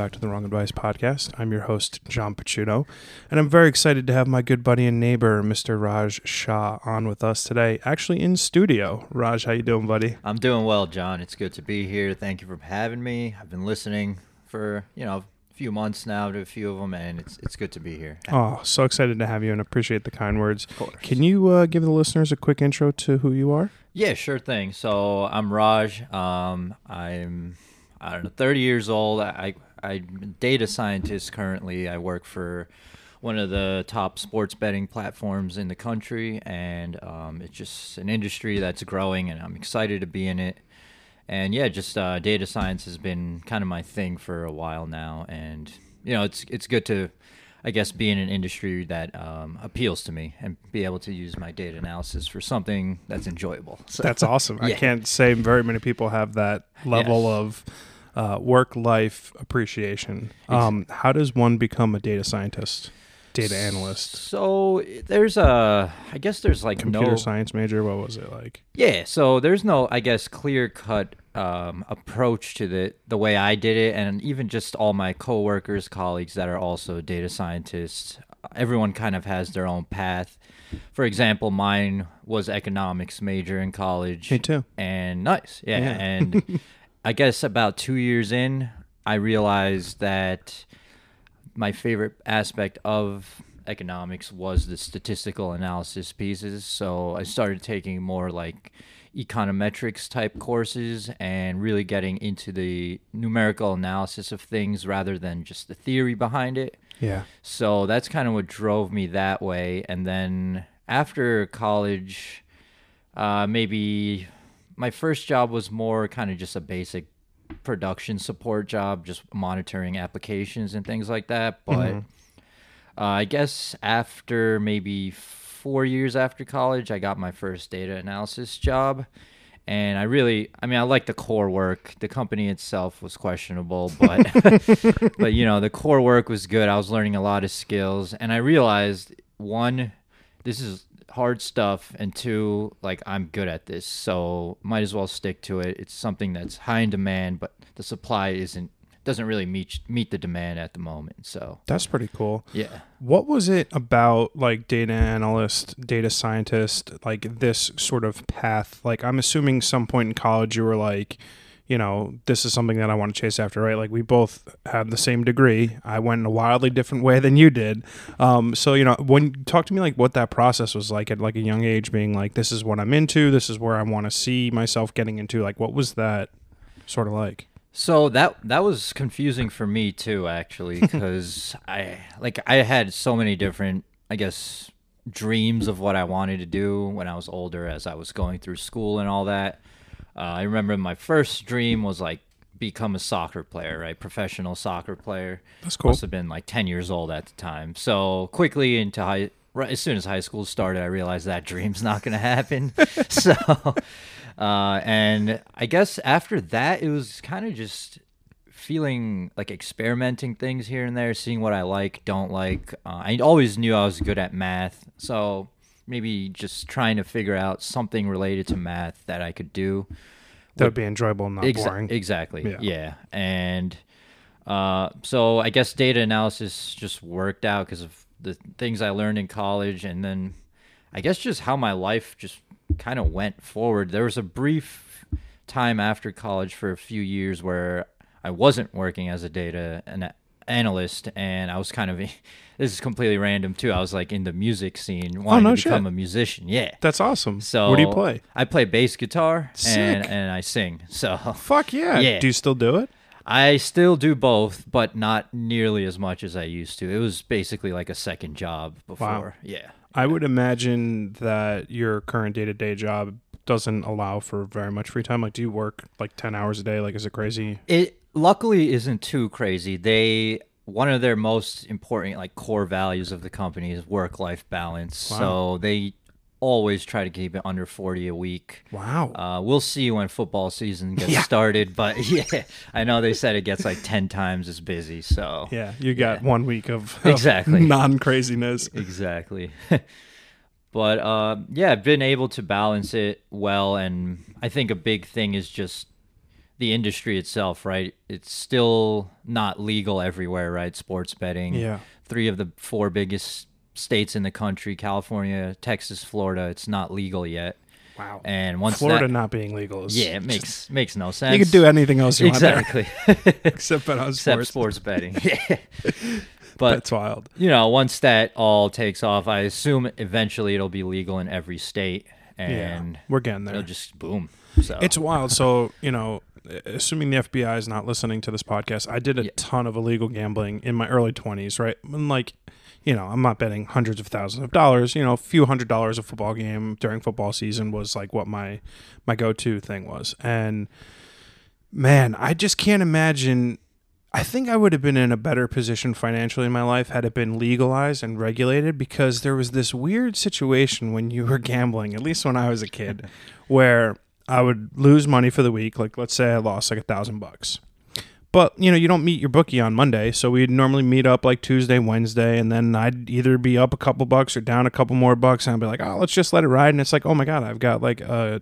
back to the Wrong Advice podcast. I'm your host, John Picciuto, and I'm very excited to have my good buddy and neighbor, Mr. Raaj Shah, on with us today, actually in studio. Raaj, how you doing, buddy? I'm doing well, John. It's good to be here. Thank you for having me. I've been listening for, you know, a few months now to a few of them, and it's it's good to be here. Oh, so excited to have you and appreciate the kind words. Of course. Can you uh, give the listeners a quick intro to who you are? Yeah, sure thing. So I'm Raaj. Um, I'm I don't know, 30 years old. I I'm a data scientist currently. I work for one of the top sports betting platforms in the country, and um, it's just an industry that's growing, and I'm excited to be in it. And yeah, just uh, data science has been kind of my thing for a while now, and you know, it's it's good to, I guess, be in an industry that um, appeals to me and be able to use my data analysis for something that's enjoyable. So, That's awesome. I can't say very many people have that level Yes. of uh, work life appreciation. Um, how does one become a data scientist, data analyst, So there's a, I guess there's like computer no, science major? What was it like? yeah. So there's no, I guess, clear cut um, approach to the the way I did it, and even just all my coworkers, colleagues that are also data scientists. Everyone kind of has their own path. For example, mine was economics major in college. Me too. And nice, yeah. Yeah. And I guess about two years in, I realized that my favorite aspect of economics was the statistical analysis pieces. So I started taking more like econometrics type courses and really getting into the numerical analysis of things rather than just the theory behind it. Yeah. So that's kind of what drove me that way. And then after college, uh, maybe my first job was more kind of just a basic production support job, just monitoring applications and things like that. But uh, I guess after maybe four years after college, I got my first data analysis job. And I really, I mean, I like the core work. The company itself was questionable, but, but you know, the core work was good. I was learning a lot of skills, and I realized one, this is hard stuff, and two, like I'm good at this, so might as well stick to it. It's something that's high in demand, but the supply isn't doesn't really meet meet the demand at the moment. So That's pretty cool. yeah. What was it about like data analyst, data scientist, like this sort of path? Like I'm assuming some point in college you were like, you know, this is something that I want to chase after, right? Like we both had the same degree. I went in a wildly different way than you did. Um, so you know, when talk to me like what that process was like at like a young age, being like, this is what I'm into, this is where I want to see myself getting into. Like, what was that sort of like? So that that was confusing for me too, actually, because I like I had so many different, I guess, dreams of what I wanted to do when I was older, as I was going through school and all that. Uh, I remember my first dream was like become a soccer player, right? Professional soccer player. That's cool. Must have been like ten years old at the time. So quickly into high, right as soon as high school started, I realized that dream's not going to happen. so, uh, and I guess after that, it was kind of just feeling like experimenting things here and there, seeing what I like, don't like. Uh, I always knew I was good at math, so maybe just trying to figure out something related to math that I could do. That would be enjoyable and not Exa- boring. Exactly. Yeah. Yeah. And uh, so I guess data analysis just worked out because of the things I learned in college, and then I guess just how my life just kind of went forward. There was a brief time after college for a few years where I wasn't working as a data an- analyst, and I was kind of this is completely random too. I was like in the music scene, oh, wanting Oh, no to become shit. a musician. Yeah. That's awesome. So what do you play? I play bass guitar Sick. and and I sing. So Fuck yeah. Yeah. Do you still do it? I still do both, but not nearly as much as I used to. It was basically like a second job before. Yeah. I would imagine that your current day to day job doesn't allow for very much free time. Like, do you work like 10 hours a day? Like, is it crazy? It luckily isn't too crazy. They one of their most important like core values of the company is work life balance. So they always try to keep it under 40 a week. Wow. Uh, we'll see when football season gets started, but yeah, I know they said it gets like 10 times as busy. So yeah, you got one week of, Exactly. non craziness. exactly. but uh, yeah, I've been able to balance it well, and I think a big thing is just the industry itself, right? It's still not legal everywhere, right? Sports betting. Yeah. Three of the four biggest states in the country, California, Texas, Florida, it's not legal yet. Wow. And once Florida that, not being legal is yeah, it makes makes no sense. you could do anything else you exactly want there, except bet on except sports. sports betting. yeah. But That's wild. you know, once that all takes off, I assume eventually it'll be legal in every state, and yeah, we're getting there. it'll just boom. So It's wild. So, you know, assuming the FBI is not listening to this podcast, I did a Yeah. ton of illegal gambling in my early 20s, right? And like, you know, I'm not betting hundreds of thousands of dollars. You know, a few hundred dollars a football game during football season was like what my my go-to thing was. And man, I just can't imagine I think I would have been in a better position financially in my life had it been legalized and regulated because there was this weird situation when you were gambling, at least when I was a kid, where I would lose money for the week. Like, let's say I lost like a thousand bucks. But, you know, you don't meet your bookie on Monday. So we'd normally meet up like Tuesday, Wednesday, and then I'd either be up a couple bucks or down a couple more bucks. And I'd be like, oh, let's just let it ride. And it's like, oh my God, I've got like a,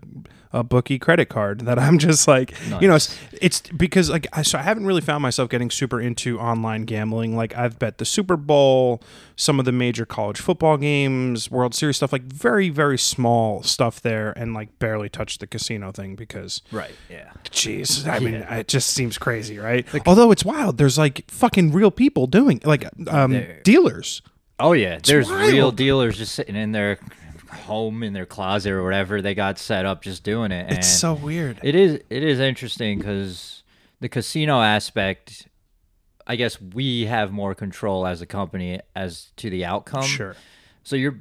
a bookie credit card that I'm just like, you know, it's, it's because like, I, so I haven't really found myself getting super into online gambling. Like, I've bet the Super Bowl, some of the major college football games, World Series stuff, like very, very small stuff there, and like barely touched the casino thing because right, yeah, Jeez, I mean, it just seems crazy, right? Like, Although it's wild, there's like fucking real people doing like um, There. dealers. oh yeah. There's real dealers just sitting in their home in their closet or whatever they got set up, just doing it. And It's so weird. It is it is interesting because the casino aspect. I guess we have more control as a company as to the outcome. Sure, So you're,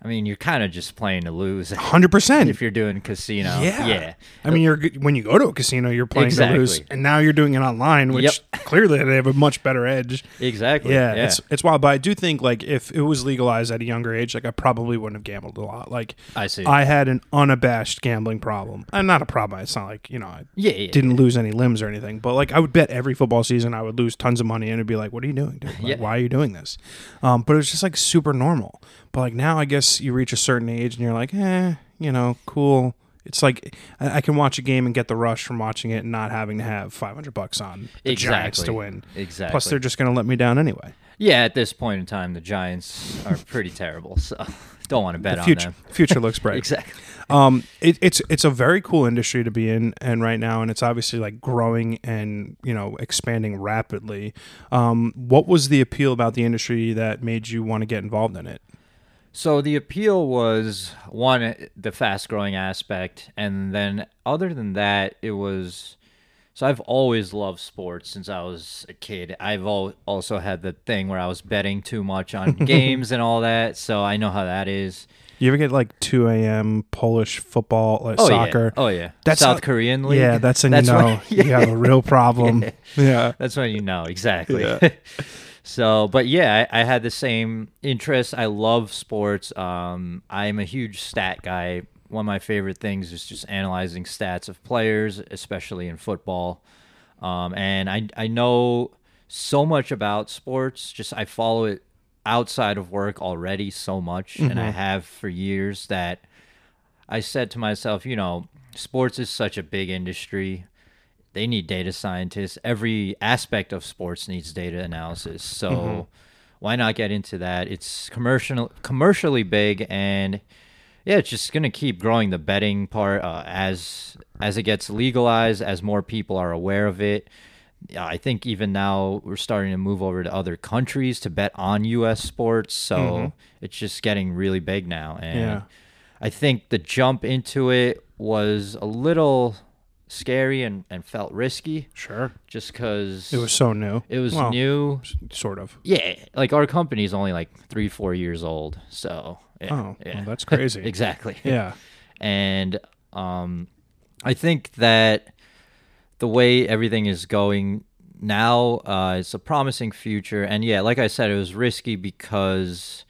I mean, you're kind of just playing to lose hundred percent. if you're doing casino. Yeah, Yeah. I mean, you're when you go to a casino, you're playing to lose, and now you're doing it online, which Yep. clearly they have a much better edge. Exactly. Yeah, Yeah. it's it's wild. But I do think like if it was legalized at a younger age, like I probably wouldn't have gambled a lot. Like I see. I had an unabashed gambling problem, and not a problem. It's not like you know I yeah. yeah. didn't lose any limbs or anything, but like I would bet every football season I would lose tons of money and it'd be like, what are you doing, dude? Like, Yeah. Why are you doing this? Um, but it was just like super normal. But like now, I guess you reach a certain age and you're like, eh, you know, cool. It's like I, I can watch a game and get the rush from watching it and not having to have 500 bucks on the Giants Exactly. to win. Exactly. Plus, they're just going to let me down anyway. yeah. At this point in time, the Giants are pretty terrible. So don't want to bet The on them. future looks bright. Exactly. um it, it's it's a very cool industry to be in and right now and it's obviously like growing and you know expanding rapidly um what was the appeal about the industry that made you want to get involved in it So the appeal was one eh, the fast growing aspect, and then other than that, it was. So I've always loved sports since I was a kid. I've al- also had the thing where I was betting too much on games and all that, so I know how that is. you ever get like 2 a.m polish football like Oh soccer yeah, oh yeah. That's South how- Korean league. yeah that's when That's you know when- you have a real problem yeah That's when you know exactly. So, but yeah, I, I had the same interest. I love sports. Um, I'm a huge stat guy. One of my favorite things is just analyzing stats of players, especially in football. Um, and I I know so much about sports. Just I follow it outside of work already so much, and I have for years that I said to myself, you know, sports is such a big industry. They need data scientists. Every aspect of sports needs data analysis. So why not get into that? It's commercial commercially big and yeah, it's just going to keep growing the betting part uh, as as it gets legalized, as more people are aware of it. I think even now we're starting to move over to other countries to bet on US sports, so it's just getting really big now and Yeah. I think the jump into it was a little scary and, and felt risky sure just because it was so new it was Well, new. sort of Yeah, like our company's only like three, four years old. So, yeah. oh yeah. well, that's crazy exactly. yeah And um, I think that the way everything is going now, uh, it's a promising future. And yeah, like I said, it was risky because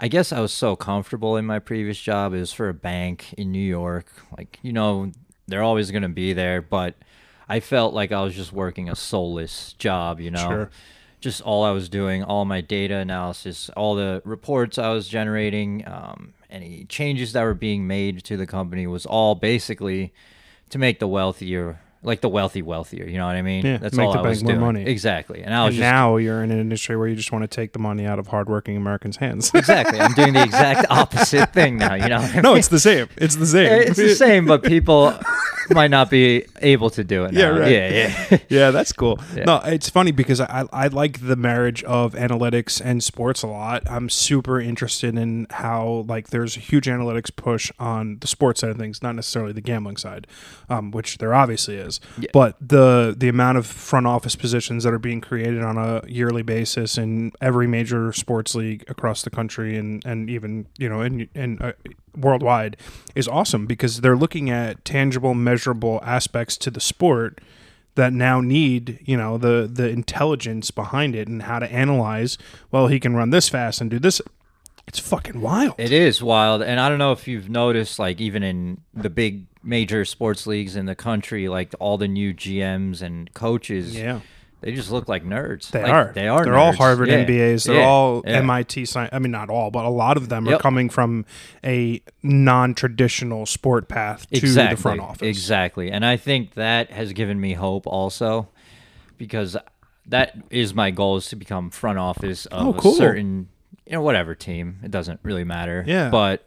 I guess I was so comfortable in my previous job. It was for a bank in New York. Like, you know, they're always going to be there, but I felt like I was just working a soulless job, you know? Sure. Just all I was doing, all my data analysis, all the reports I was generating, um, any changes that were being made to the company was all basically to make the wealthier like the wealthy wealthier. You know what I mean? Yeah, That's make all the I was more doing. money. Exactly. And I was And just now you're in an industry where you just want to take the money out of hardworking Americans' hands. exactly. I'm doing the exact opposite thing now. You know? What I no, mean? it's the same. It's the same. it's the same, but people might not be able to do it. Yeah, right. Yeah, yeah. yeah, that's cool. Yeah. No, it's funny because I, I like the marriage of analytics and sports a lot. I'm super interested in how like there's a huge analytics push on the sports side of things, not necessarily the gambling side, um, which there obviously is. Yeah. But the the amount of front office positions that are being created on a yearly basis in every major sports league across the country and and even you know in in uh, worldwide is awesome because they're looking at tangible, measurable aspects to the sport that now need you know the the intelligence behind it and how to analyze well he can run this fast and do this. It's fucking wild. It is wild, and I don't know if you've noticed, like even in the big major sports leagues in the country, like all the new GMs and coaches, yeah they just look like nerds. they Like, are They are. they're all harvard Yeah. mbas they're Yeah. all Yeah. mit sci- i mean not all but a lot of them are coming from a non-traditional sport path to exactly, the front office Exactly, and I think that has given me hope also, because that is my goal is to become front office of Oh, cool. a certain, you know, whatever team. It doesn't really matter. Yeah. but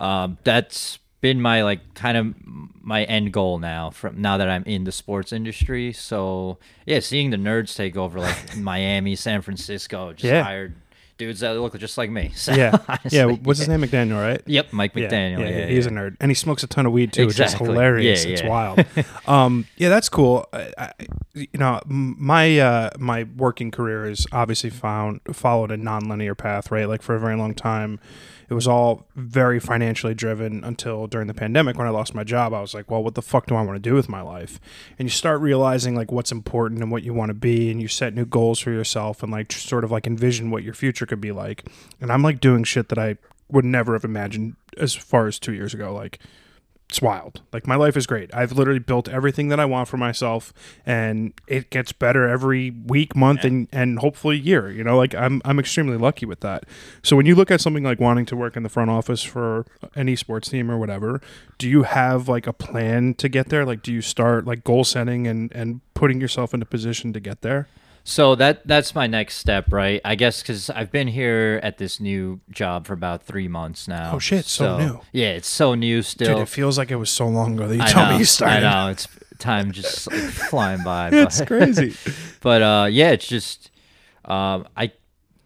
um, that's been my like kind of my end goal now from now that I'm in the sports industry. So yeah, seeing the nerds take over like Miami, San Francisco, just Yeah. hired dudes that look just like me. So, yeah honestly, yeah what's his name mcdaniel right Yep, Mike Yeah, McDaniel. Yeah, yeah, he's a nerd, and he smokes a ton of weed too, Exactly. which is hilarious. Yeah, It's wild. um, yeah, that's cool. I, I, you know, my uh, my working career is obviously found followed a nonlinear path, right? Like for a very long time, it was all very financially driven until during the pandemic when I lost my job. I was like, well, what the fuck do I want to do with my life? And you start realizing like what's important and what you want to be, and you set new goals for yourself, and like sort of like envision what your future could be like. And I'm like doing shit that I would never have imagined as far as two years ago. Like it's wild. Like my life is great. I've literally built everything that I want for myself, and it gets better every week, month, and and hopefully year. You know, like I'm I'm extremely lucky with that. So when you look at something like wanting to work in the front office for any sports team or whatever, do you have like a plan to get there? Like, do you start like goal setting and and putting yourself in a position to get there? So that that's my next step, right? I guess because I've been here at this new job for about three months now. Oh, shit, so new. Yeah, it's so new still. Dude, it feels like it was so long ago that you I told know, me you started. I know it's time just like, flying by. It's but, crazy. but uh, yeah, it's just um, I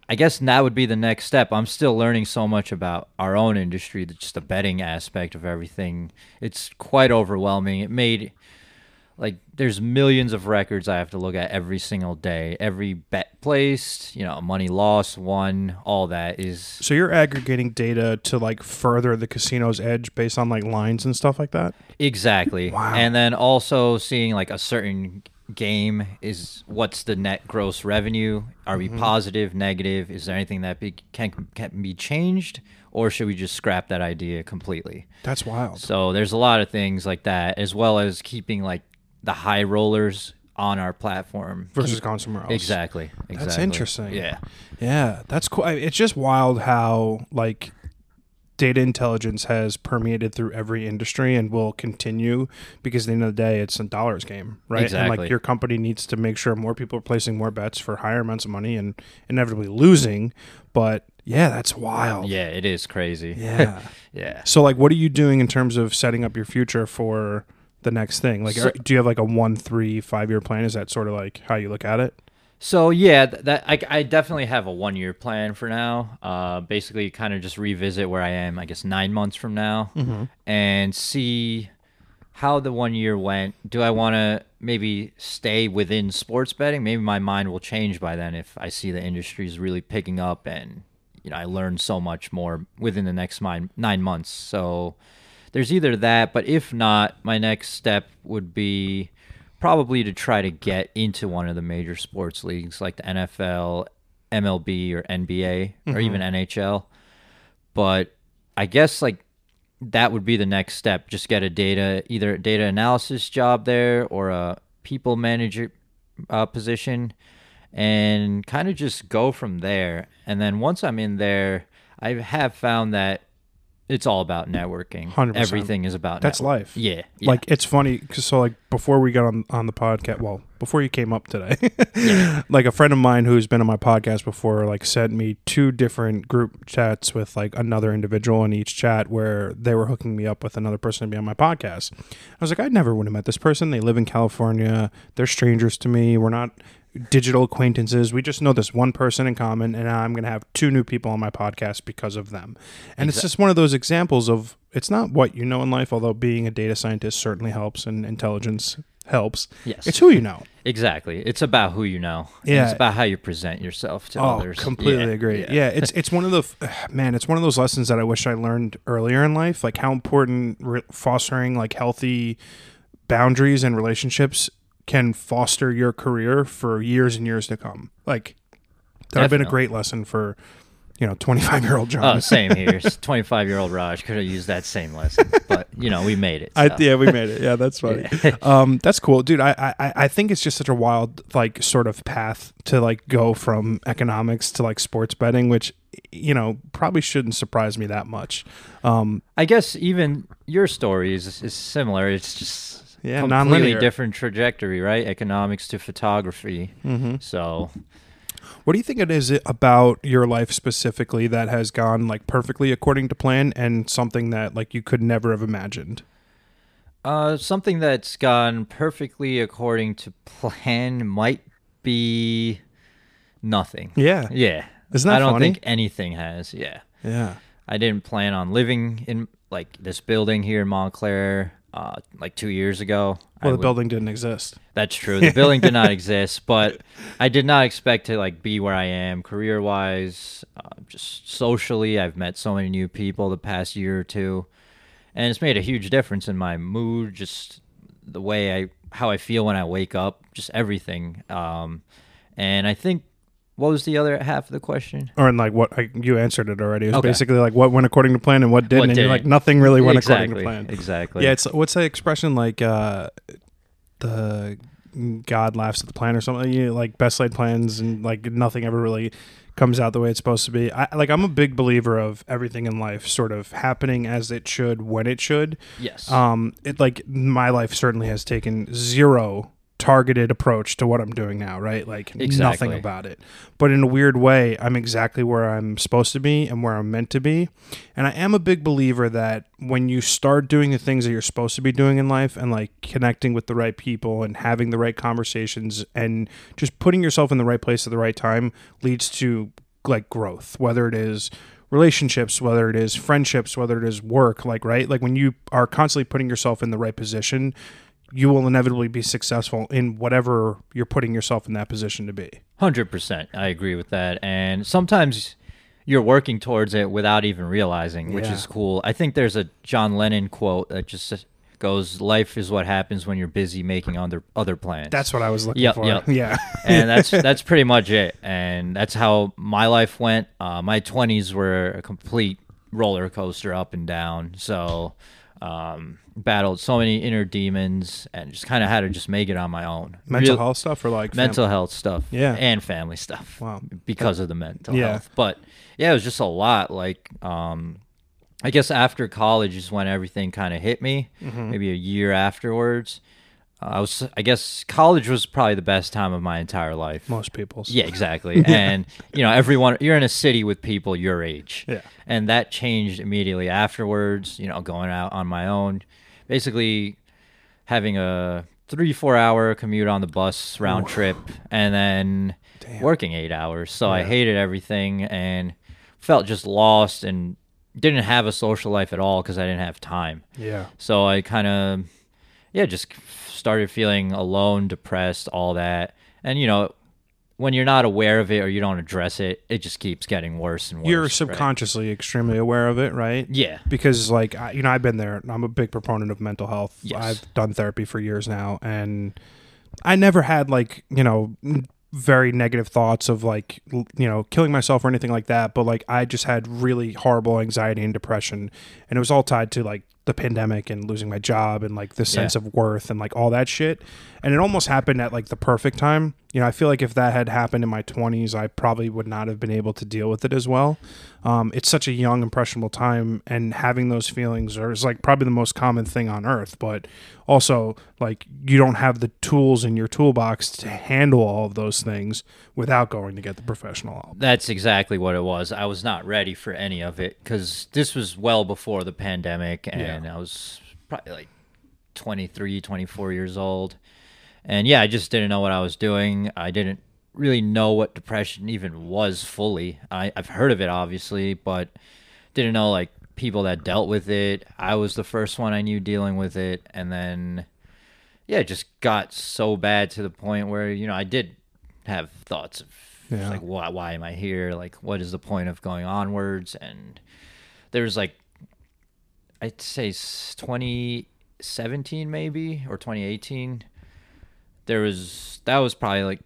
I guess that would be the next step. I'm still learning so much about our own industry, just the betting aspect of everything. It's quite overwhelming. It made like there's millions of records I have to look at every single day. Every bet placed, you know, money lost, won, all that is So you're aggregating data to like further the casino's edge based on like lines and stuff like that. Exactly. Wow. And then also seeing like a certain game is what's the net gross revenue? Are we mm-hmm. positive, negative? Is there anything that be, can can be changed, or should we just scrap that idea completely? That's wild. So there's a lot of things like that, as well as keeping like the high rollers on our platform Versus Keep- gone somewhere else. Exactly. Exactly. That's interesting. Yeah. Yeah, that's cool. It's just wild how like data intelligence has permeated through every industry and will continue because at the end of the day it's a dollars game, right? And Exactly. like your company needs to make sure more people are placing more bets for higher amounts of money and inevitably losing. But yeah, that's wild. Yeah. It is crazy. Yeah. yeah. So, like, what are you doing in terms of setting up your future for the next thing? Like, So- are, do you have like a one, three, five year plan? Is that sort of like how you look at it? So yeah, th- that I, I definitely have a one year plan for now. Uh, basically, kind of just revisit where I am, I guess nine months from now, and see how the one year went. Do I want to maybe stay within sports betting? Maybe my mind will change by then if I see the industry is really picking up and you know I learned so much more within the next nine nine months. So there's either that, but if not, my next step would be probably to try to get into one of the major sports leagues like the NFL, MLB, or NBA, or even NHL. But I guess like that would be the next step. Just get a data, either a data analysis job there or a people manager uh, position, and kind of just go from there. And then once I'm in there, I have found that it's all about networking. 100%. Everything is about That's life. Yeah, yeah. Like, it's funny because so like before we got on on the podcast. Well, before you came up today, like a friend of mine who's been on my podcast before, like sent me two different group chats with like another individual in each chat where they were hooking me up with another person to be on my podcast. I was like, I never would have met this person. They live in California. They're strangers to me. We're not digital acquaintances. We just know this one person in common, and I'm going to have two new people on my podcast because of them. And it's just one of those examples of it's not what you know in life, although being a data scientist certainly helps and intelligence helps. Yes. It's who you know. Exactly. It's about who you know. Yeah. It's about how you present yourself to Oh, others. completely Yeah, agree. Yeah. it's it's one of the man. It's one of those lessons that I wish I learned earlier in life, like how important re- fostering like healthy boundaries and relationships can foster your career for years and years to come. Like that would have been a great lesson for you know twenty five year old John. Oh, same here. Twenty-five year old Raaj could have used that same lesson, but you know we made it. I, yeah, we made it. Yeah, that's funny. um, that's cool, dude. I, I I think it's just such a wild like sort of path to like go from economics to like sports betting, which you know probably shouldn't surprise me that much. Um, I guess even your story is is similar. It's just Yeah, completely nonlinear. different trajectory, right? Economics to photography. Mm-hmm. So what do you think it is about your life specifically that has gone like perfectly according to plan, and something that like you could never have imagined? Uh, something that's gone perfectly according to plan might be nothing. Yeah, Yeah. Isn't that I don't funny? think anything has. Yeah. yeah. I didn't plan on living in like this building here in Montclair uh, like two years ago. I Well, the would- building didn't exist. That's true. The building did not exist, but I did not expect to like be where I am career wise, uh, just socially. I've met so many new people the past year or two, and it's made a huge difference in my mood, just the way I how I feel when I wake up, just everything. Um, and I think what was the other half of the question? Or in like what I, you answered it already. It was Okay. basically like what went according to plan and what didn't, What and you're like didn't. nothing really went exactly. according to plan. Exactly. Yeah, it's what's the expression like uh the God laughs at the plan or something. You know, like best laid plans and like nothing ever really comes out the way it's supposed to be. I like I'm a big believer of everything in life sort of happening as it should when it should. yes. Um it like my life certainly has taken zero targeted approach to what I'm doing now, right? Like nothing about it. But in a weird way, I'm exactly where I'm supposed to be and where I'm meant to be. And I am a big believer that when you start doing the things that you're supposed to be doing in life and like connecting with the right people and having the right conversations and just putting yourself in the right place at the right time leads to like growth, whether it is relationships, whether it is friendships, whether it is work, like right? Like when you are constantly putting yourself in the right position, you will inevitably be successful in whatever you're putting yourself in that position to be. Hundred percent, I agree with that. And sometimes you're working towards it without even realizing, which Yeah. is cool. I think there's a John Lennon quote that just goes, "Life is what happens when you're busy making other other plans." That's what I was looking Yep, for. yep. Yeah. and that's that's pretty much it. And that's how my life went. Uh, my twenties were a complete roller coaster, up and down. So um, battled so many inner demons, and just kind of had to just make it on my own. Mental Real- health stuff or like fam- mental health stuff Yeah. and family stuff Wow. because of the mental Yeah. health but yeah it was just a lot like um i guess after college is when everything kind of hit me Mm-hmm. maybe a year afterwards i was i guess college was probably the best time of my entire life. Most people's. yeah exactly. And you know everyone you're in a city with people your age. Yeah. and that changed immediately afterwards you know going out on my own basically having a three four hour commute on the bus round trip and then working eight hours. So i hated everything and felt just lost and didn't have a social life at all because i didn't have time. Yeah. so i kind of yeah just started feeling alone depressed all that and you know when you're not aware of it or you don't address it it just keeps getting worse and worse You're right? subconsciously extremely aware of it, right? yeah because like I, you know i've been there i'm a big proponent of mental health Yes. i've done therapy for years now and i never had like you know very negative thoughts of like you know killing myself or anything like that but like i just had really horrible anxiety and depression and it was all tied to like the pandemic and losing my job and like the sense of worth and like all that shit and it almost happened at like the perfect time. You know i feel like if that had happened in my 20s i probably would not have been able to deal with it as well. Um, it's such a young impressionable time and having those feelings are, is like probably the most common thing on earth. But also like you don't have the tools in your toolbox to handle all of those things without going to get the professional help. That's exactly what it was. I was not ready for any of it because this was well before the pandemic, and I was probably like 23, 24 years old. And yeah, I just didn't know what I was doing. I didn't really know what depression even was fully. I, I've heard of it, obviously, but didn't know like people that dealt with it. I was the first one I knew dealing with it. And then, yeah, it just got so bad to the point where, you know, I did have thoughts of Yeah. like, why, why am I here? Like, what is the point of going onwards? And there's like, I'd say 2017 maybe or 2018. There was that was probably like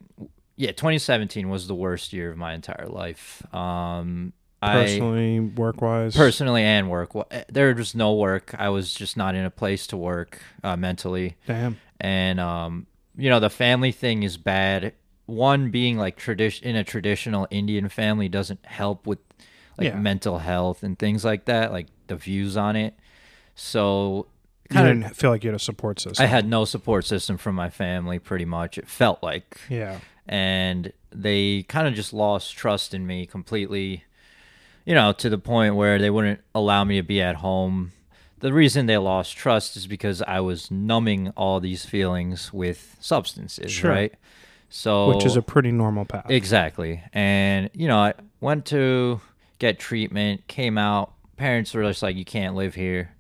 yeah 2017 was the worst year of my entire life. Um, I personally work wise personally and work there was no work. I was just not in a place to work uh, mentally damn and um, you know the family thing is bad. One being like tradition in a traditional Indian family doesn't help with like Yeah. mental health and things like that, like the views on it. So you kind of didn't feel like you had a support system. I had no support system from my family pretty much. It felt like. Yeah. And they kind of just lost trust in me completely you know to the point where they wouldn't allow me to be at home. The reason they lost trust is because i was numbing all these feelings with substances Sure. right? So which is a pretty normal path. Exactly. And you know i went to get treatment came out parents were just like you can't live here.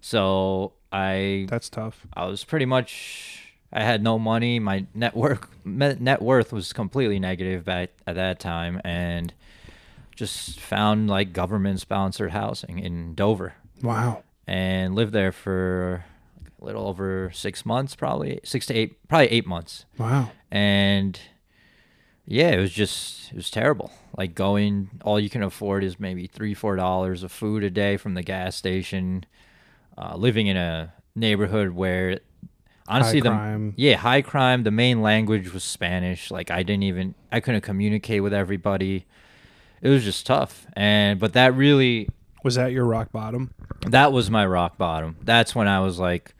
So i that's tough I was pretty much I had no money. My net worth net worth was completely negative back at that time, and just found like government sponsored housing in Dover wow and lived there for a little over six months, probably six to eight, probably eight months, wow and yeah, it was just it was terrible. Like going, all you can afford is maybe three four dollars of food a day from the gas station. Uh, living in a neighborhood where honestly the crime. yeah high crime. The main language was Spanish. Like I didn't even I couldn't communicate with everybody. It was just tough, and but that really was that your rock bottom that was my rock bottom. That's when I was like,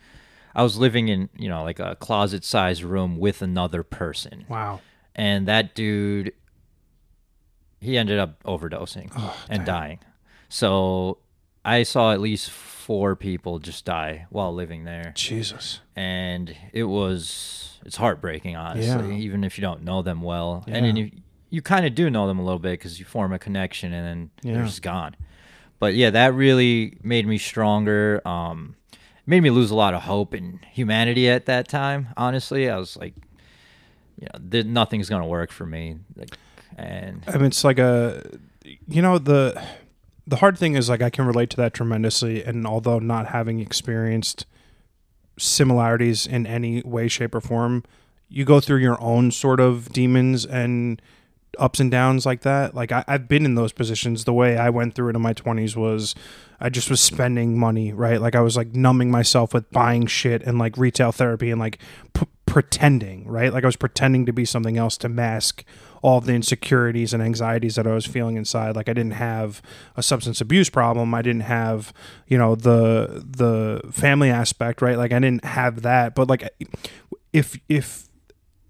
I was living in you know like a closet sized room with another person wow and that dude he ended up overdosing and dying so i saw at least four people just die while living there. Jesus. And it was it's heartbreaking honestly Yeah. even if you don't know them well. And then you, you kind of do know them a little bit because you form a connection and then Yeah. they're just gone. But yeah that really made me stronger um made me lose a lot of hope in humanity at that time honestly. I was like you know th- nothing's gonna work for me like and I mean, it's like a, you know, the the hard thing is like I can relate to that tremendously, and although not having experienced similarities in any way, shape, or form, you go through your own sort of demons and ups and downs like that. Like I, I've been in those positions. The way I went through it in my twenties was, I just was spending money, right? Like I was like numbing myself with buying shit and like retail therapy and like p- pretending, right? Like I was pretending to be something else to mask all the insecurities and anxieties that I was feeling inside. Like I didn't have a substance abuse problem. I didn't have, you know, the the family aspect, right? Like I didn't have that. But like if if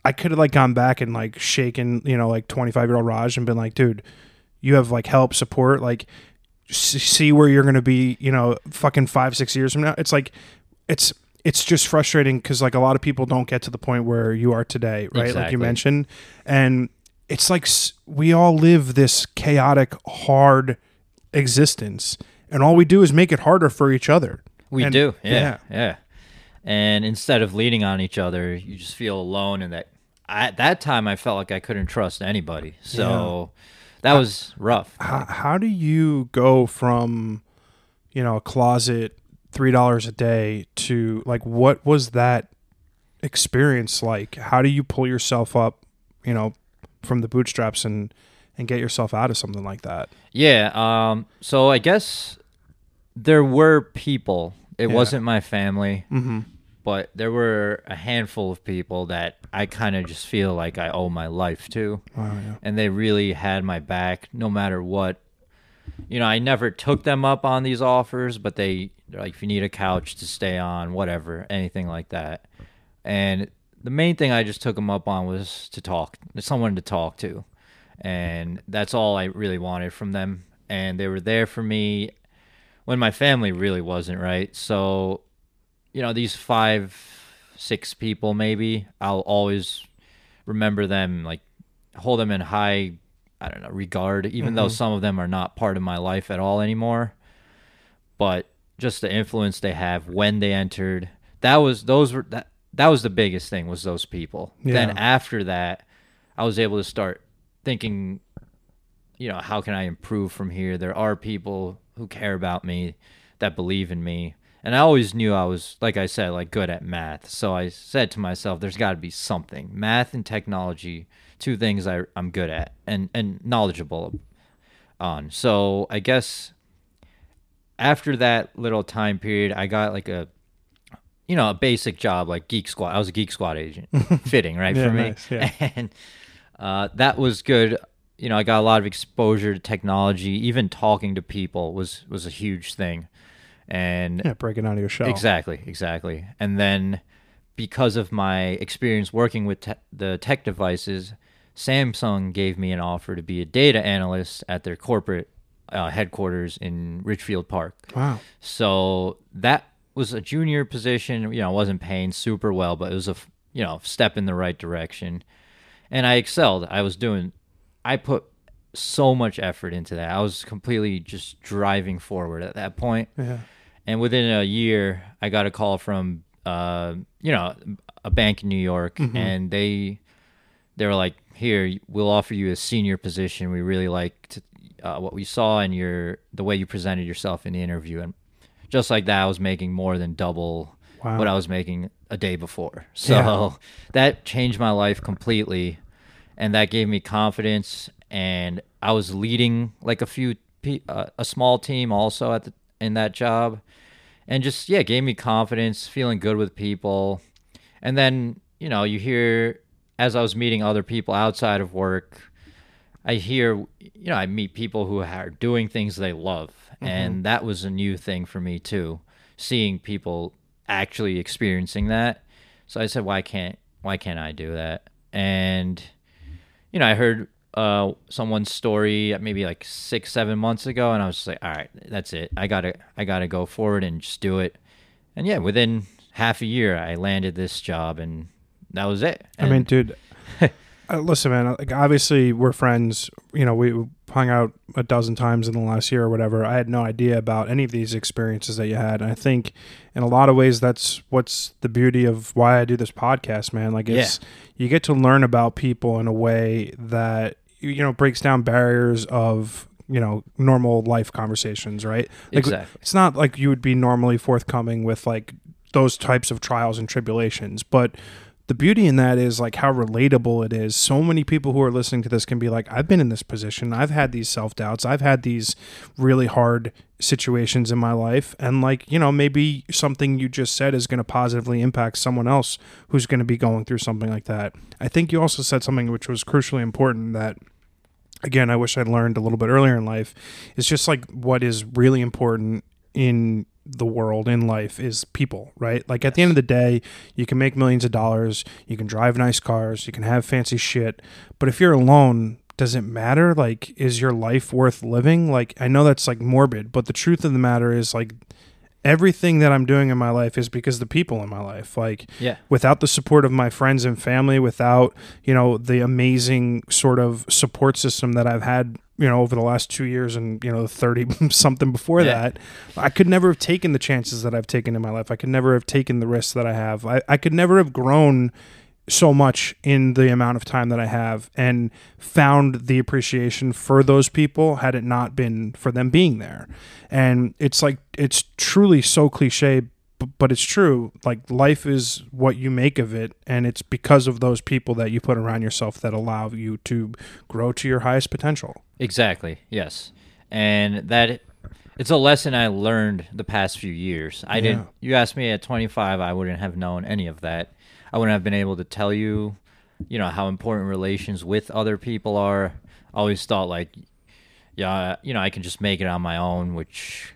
I could have like gone back and like shaken, you know, like 25 year old Raaj and been like, dude, you have like help, support, like see where you're going to be, you know, fucking five, six years from now. It's like, it's, it's just frustrating because like a lot of people don't get to the point where you are today, right? Like you mentioned. And it's like we all live this chaotic, hard existence. And all we do is make it harder for each other. we And- do yeah, yeah and instead of leaning on each other you just feel alone and that at that time i felt like i couldn't trust anybody so that was rough how, how do you go from you know a closet three dollars a day to like what was that experience like how do you pull yourself up you know from the bootstraps and and get yourself out of something like that Yeah. Um. So I guess there were people. It Yeah. wasn't my family, mm-hmm. but there were a handful of people that I kind of just feel like I owe my life to, wow yeah and they really had my back no matter what. You know, I never took them up on these offers, but they like, if you need a couch to stay on, whatever, anything like that. And the main thing I just took them up on was to talk, someone to talk to, and that's all I really wanted from them. And they were there for me when my family really wasn't right. So, you know, these five, six people maybe, I'll always remember them, like hold them in high I don't know, regard, even mm-hmm. though some of them are not part of my life at all anymore. But just the influence they have when they entered, that was those were that that was the biggest thing was those people. Yeah. Then after that, I was able to start thinking, you know, how can I improve from here? There are people who care about me, that believe in me. And I always knew I was, like I said, like good at math. So I said to myself, there's got to be something. Math and technology two things I, I'm good at and, and knowledgeable on. So I guess after that little time period, I got like a, you know, a basic job like Geek Squad. I was a Geek Squad agent, fitting right yeah, for me, nice, yeah. and uh, that was good. You know, I got a lot of exposure to technology. Even talking to people was was a huge thing, and yeah, breaking out of your shell. Exactly, exactly. And then because of my experience working with te- the tech devices, Samsung gave me an offer to be a data analyst at their corporate uh, headquarters in Ridgefield Park. Wow. So that was a junior position. You know, I wasn't paying super well, but it was a you know step in the right direction, and I excelled. I was doing. I put so much effort into that. I was completely just driving forward at that point. Yeah. And within a year, I got a call from uh, you know a bank in New York, mm-hmm. and they they were like, "Here, we'll offer you a senior position. We really liked uh, what we saw in your the way you presented yourself in the interview." And just like that, I was making more than double wow. what I was making a day before. So yeah. that changed my life completely, and that gave me confidence. And I was leading like a few uh, a small team also at the, in that job, and just yeah, gave me confidence, feeling good with people. And then you know you hear as I was meeting other people outside of work, I hear, you know, I meet people who are doing things they love. Mm-hmm. And that was a new thing for me too, seeing people actually experiencing that. So I said, why can't, why can't I do that? And, you know, I heard uh, someone's story maybe like six, seven months ago, and I was just like, all right, that's it. I gotta, I gotta go forward and just do it. And yeah, within half a year, I landed this job, and that was it. And I mean, dude, uh, listen, man. Like, obviously, we're friends. You know, we hung out a dozen times in the last year or whatever. I had no idea about any of these experiences that you had. And I think, in a lot of ways, that's what's the beauty of why I do this podcast, man. Like, it's yeah. you get to learn about people in a way that you know breaks down barriers of you know normal life conversations right like exactly it's not like you would be normally forthcoming with like those types of trials and tribulations but the beauty in that is like how relatable it is. So many people who are listening to this can be like, I've been in this position. I've had these self doubts. I've had these really hard situations in my life. And like, you know, maybe something you just said is going to positively impact someone else who's going to be going through something like that. I think you also said something which was crucially important that again, I wish I'd learned a little bit earlier in life. It's just like what is really important in the world in life is people, right? Like at the end of the day, you can make millions of dollars, you can drive nice cars, you can have fancy shit, but if you're alone, does it matter? Like, is your life worth living? Like, I know that's like morbid, but the truth of the matter is like everything that I'm doing in my life is because the people in my life. Like, yeah. without the support of my friends and family, without, you know, the amazing sort of support system that I've had you know over the last two years and you know 30 something before yeah. that i could never have taken the chances that i've taken in my life i could never have taken the risks that i have i, I could never have grown so much in the amount of time that i have and found the appreciation for those people had it not been for them being there and it's like it's truly so cliche but it's true. Like life is what you make of it, and it's because of those people that you put around yourself that allow you to grow to your highest potential. Exactly. Yes, and that it's a lesson I learned the past few years. I yeah. didn't. You asked me at 25, I wouldn't have known any of that. I wouldn't have been able to tell you, you know, how important relations with other people are. I always thought like yeah, you know, I can just make it on my own, which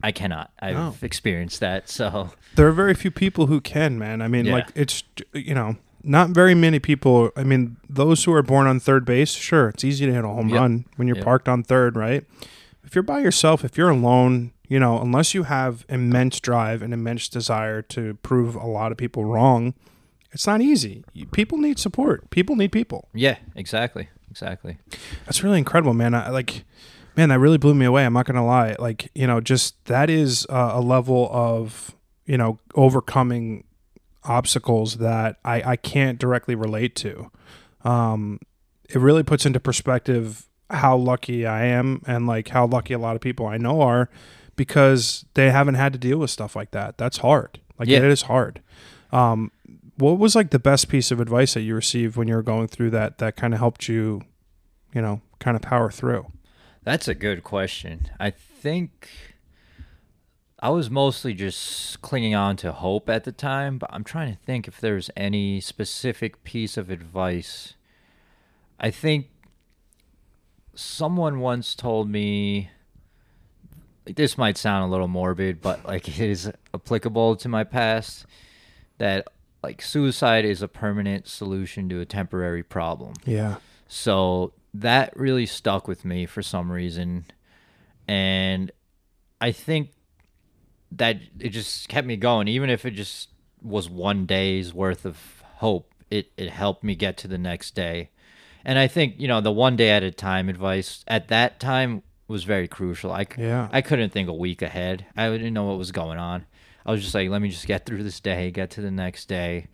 I cannot. I've No. experienced that. So There are very few people who can, man. I mean, Yeah. like it's you know, not very many people. I mean, those who are born on third base, sure, it's easy to hit a home Yep. run when you're Yep. parked on third, right? If you're by yourself, if you're alone, you know, unless you have immense drive and immense desire to prove a lot of people wrong, it's not easy. People need support. People need people. yeah, exactly, exactly. That's really incredible, man. I like, man, that really blew me away. I'm not gonna lie. Like, you know, just that is uh, a level of you know overcoming obstacles that I I can't directly relate to. Um, it really puts into perspective how lucky I am and like how lucky a lot of people I know are because they haven't had to deal with stuff like that. That's hard. Like Yeah. it is hard. Um, what was like the best piece of advice that you received when you were going through that that kind of helped you, you know, kind of power through? That's a good question. I think I was mostly just clinging on to hope at the time, but I'm trying to think if there's any specific piece of advice. I think someone once told me this might sound a little morbid, but like it is applicable to my past that like suicide is a permanent solution to a temporary problem. Yeah. So that really stuck with me for some reason. And I think that it just kept me going. Even if it just was one day's worth of hope, it, it helped me get to the next day. And I think, you know, the one day at a time advice at that time was very crucial. I, Yeah. I couldn't think a week ahead. I didn't know what was going on. I was just like, let me just get through this day, get to the next day,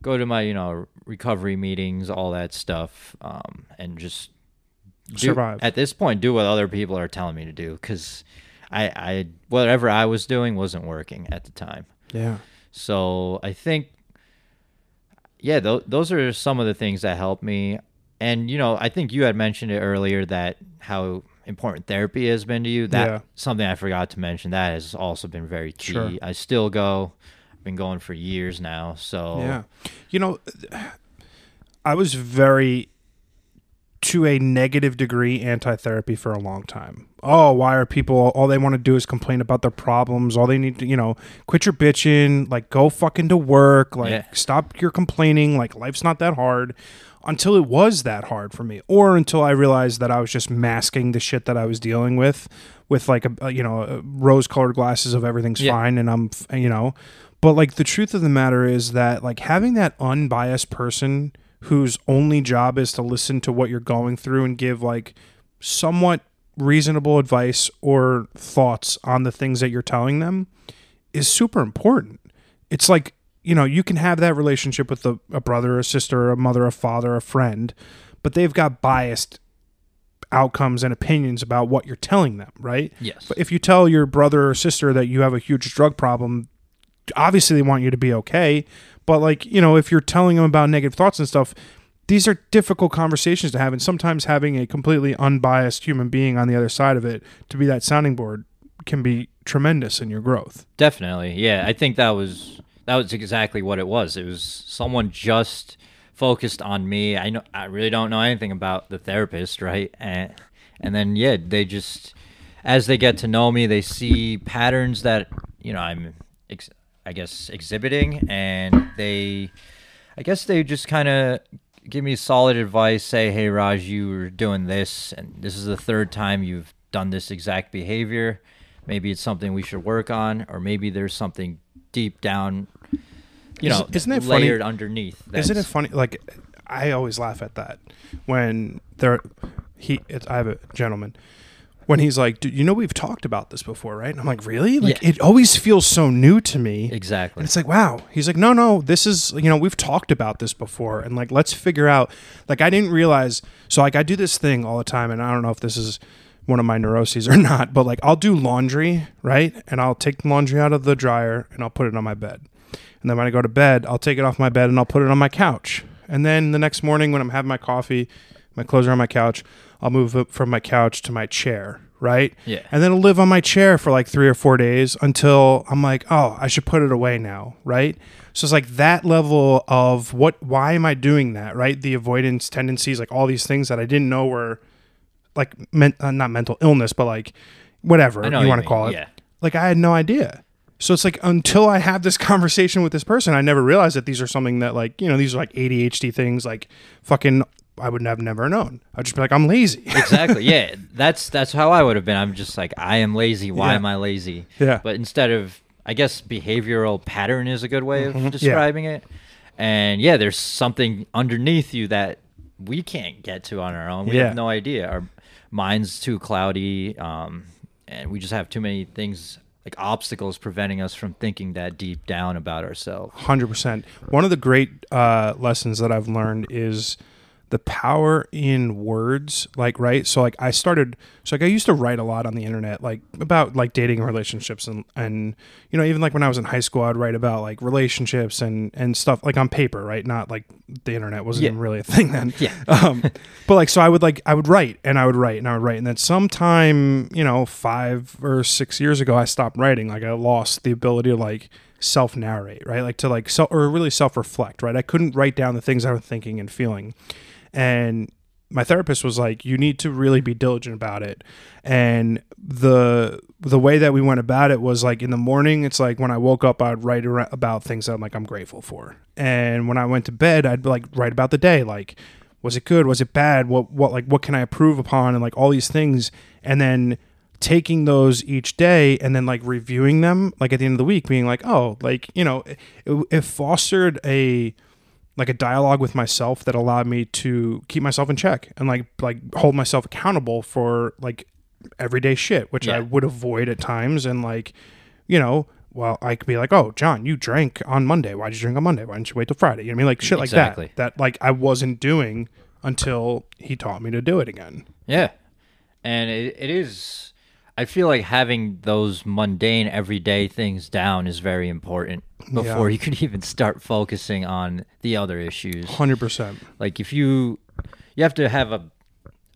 go to my, you know, recovery meetings, all that stuff, um, and just do- Survive. At this point, do what other people are telling me to do because I, I, whatever I was doing wasn't working at the time. Yeah. So I think, yeah, th- those are some of the things that helped me. And you know, I think you had mentioned it earlier that how important therapy has been to you. That Yeah. something I forgot to mention. That has also been very key. Sure. I still go. I've been going for years now. So Yeah. You know, I was very to a negative degree anti-therapy for a long time. Oh, why are people all they want to do is complain about their problems? All they need to, you know, quit your bitching, like go fucking to work, like Yeah. stop your complaining, like life's not that hard. Until it was that hard for me, or until I realized that I was just masking the shit that I was dealing with, with like a, you know rose-colored glasses of everything's Yeah. fine, and I'm you know, but like the truth of the matter is that like having that unbiased person whose only job is to listen to what you're going through and give like somewhat reasonable advice or thoughts on the things that you're telling them is super important. It's like, you know, you can have that relationship with a, a brother, a sister, a mother, a father, a friend, but they've got biased outcomes and opinions about what you're telling them, right? yes, But if you tell your brother or sister that you have a huge drug problem, obviously they want you to be okay. But like, you know, if you're telling them about negative thoughts and stuff, these are difficult conversations to have. And sometimes having a completely unbiased human being on the other side of it to be that sounding board can be tremendous in your growth. Definitely. Yeah, I think that was that was exactly what it was. It was someone just focused on me. I know I really don't know anything about the therapist, right? And and then yeah, they just as they get to know me, they see patterns that, you know, I'm ex- I guess exhibiting and they I guess they just kind of give me solid advice, say, "Hey Raaj, you were doing this and this is the third time you've done this exact behavior." maybe it's something we should work on or maybe there's something deep down you know isn't it funny- layered underneath Isn't it funny? Like, I always laugh at that when there, he, it's, I have a gentleman when he's like, "Dude, you know we've talked about this before, right?" And I'm like, "Really?" Like, Yeah. it always feels so new to me. exactly And it's like, wow. He's like, no, no, this is, you know, we've talked about this before. And like, let's figure out, like, I didn't realize. So, like, I do this thing all the time. And I don't know if this is one of my neuroses or not, but like, I'll do laundry, right? And I'll take the laundry out of the dryer and I'll put it on my bed. And then when I go to bed, I'll take it off my bed and I'll put it on my couch. And then the next morning when I'm having my coffee, my clothes are on my couch, I'll move it from my couch to my chair, right? Yeah. And then I'll live on my chair for like three or four days until I'm like, oh, I should put it away now, right? So it's like that level of what, why am I doing that, right? The avoidance tendencies, like all these things that I didn't know were like men, uh, not mental illness, but like whatever I know you what want to mean, call it. Yeah. Like I had no idea. So it's like until I have this conversation with this person, I never realized that these are something that like you know these are like ADHD things. Like fucking, I would have never known. I'd just be like, I'm lazy. exactly. Yeah, that's that's how I would have been. I'm just like, I am lazy. Why Yeah. am I lazy? Yeah. But instead of, I guess behavioral pattern is a good way Mm-hmm. of describing it. And yeah, there's something underneath you that we can't get to on our own. We Yeah. have no idea. Our mind's too cloudy, um, and we just have too many things like obstacles preventing us from thinking that deep down about ourselves. Hundred percent. One of the great uh, lessons that I've learned is the power in words. Like, right? So, like, I started. So, like, I used to write a lot on the internet, like about like dating and relationships, and and you know, even like when I was in high school, I'd write about like relationships and and stuff like on paper, right? Not like the internet wasn't Yeah. even really a thing then. Yeah. um, but like, so I would like I would write and I would write and I would write, and then sometime you know five or six years ago, I stopped writing. Like, I lost the ability to like self narrate, right? Like to like self or really self reflect, right? I couldn't write down the things I was thinking and feeling. And my therapist was like, you need to really be diligent about it. And the the way that we went about it was like in the morning, it's like when I woke up, I'd write about things that I'm like I'm grateful for. And when I went to bed, I'd like write about the day, like was it good, was it bad, what what like what can I improve upon, and like all these things. And then taking those each day and then like reviewing them like at the end of the week being like oh like you know it, it fostered a like a dialogue with myself that allowed me to keep myself in check and like like hold myself accountable for like everyday shit which I would avoid at times and like you know well I could be like oh John you drank on Monday. Why did you drink on Monday? Why didn't you wait till Friday? You know what I mean? Like shit like Exactly. that that like I wasn't doing until he taught me to do it again. Yeah. And it, it is I feel like having those mundane everyday things down is very important before you can even start focusing on the other issues. 100% Like if you you have to have a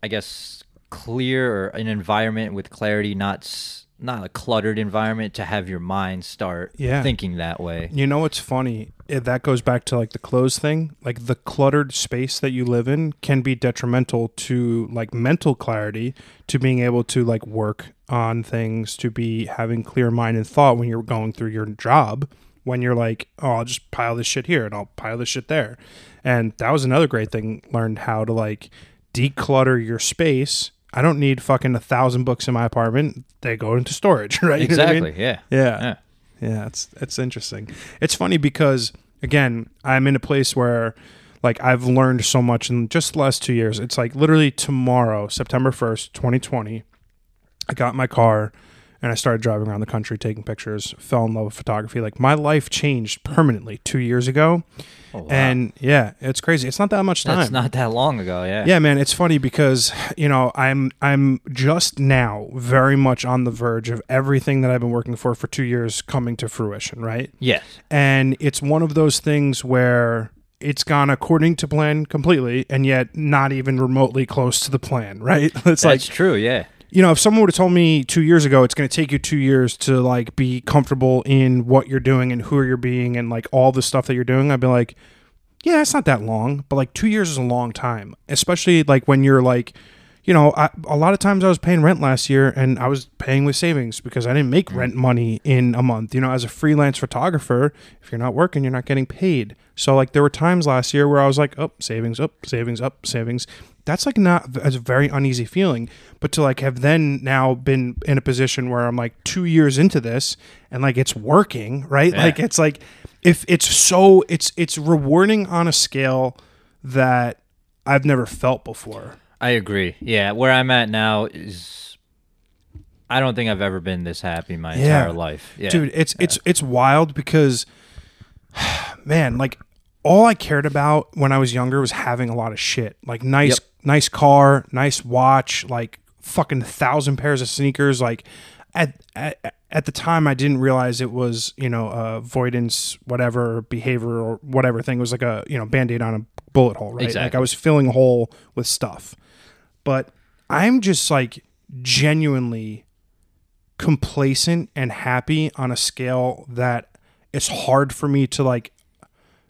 I guess clear or an environment with clarity, not not a cluttered environment to have your mind start Yeah. thinking that way. You know what's funny? It, that goes back to like the clothes thing. Like the cluttered space that you live in can be detrimental to like mental clarity, to being able to like work on things, to be having clear mind and thought when you're going through your job. When you're like, oh, I'll just pile this shit here and I'll pile this shit there. And that was another great thing. Learned how to like declutter your space. I don't need fucking a thousand books in my apartment. They go into storage, right? You know I mean? Exactly. Yeah. Yeah. Yeah. Yeah, it's it's interesting. It's funny because again, I'm in a place where like I've learned so much in just the last 2 years. It's like literally tomorrow, September 1st, 2020, I got my car and I started driving around the country taking pictures, fell in love with photography. Like my life changed permanently 2 years ago. Oh, wow. And yeah, it's crazy. It's not that much time. that's not that long ago, yeah. Yeah, man, it's funny because you know I'm I'm just now very much on the verge of everything that I've been working for for two years coming to fruition, right? Yes. And it's one of those things where it's gone according to plan completely, and yet not even remotely close to the plan, right? It's like That's true, yeah. You know, if someone would have told me two years ago it's going to take you two years to like be comfortable in what you're doing and who you're being and like all the stuff that you're doing, I'd be like, yeah, it's not that long, but like two years is a long time, especially like when you're like, you know, I, a lot of times I was paying rent last year and I was paying with savings because I didn't make mm. rent money in a month. You know, as a freelance photographer, if you're not working, you're not getting paid. So like there were times last year where I was like, up, savings, up, savings, up, savings. That's like not that's a very uneasy feeling. But to like have then now been in a position where I'm like two years into this and like it's working, right? Yeah. Like it's like if it's so it's it's rewarding on a scale that I've never felt before. I agree. Yeah, where I'm at now is I don't think I've ever been this happy my Yeah. entire life. Yeah. dude it's it's it's wild because man like all i cared about when i was younger was having a lot of shit like nice Yep. Nice car nice watch like fucking thousand pairs of sneakers. Like at, at at the time i didn't realize it was you know uh, avoidance whatever behavior or whatever thing. It was like a you know band-aid on a bullet hole right? Like i was filling a hole with stuff. But i'm just like genuinely complacent and happy on a scale that it's hard for me to like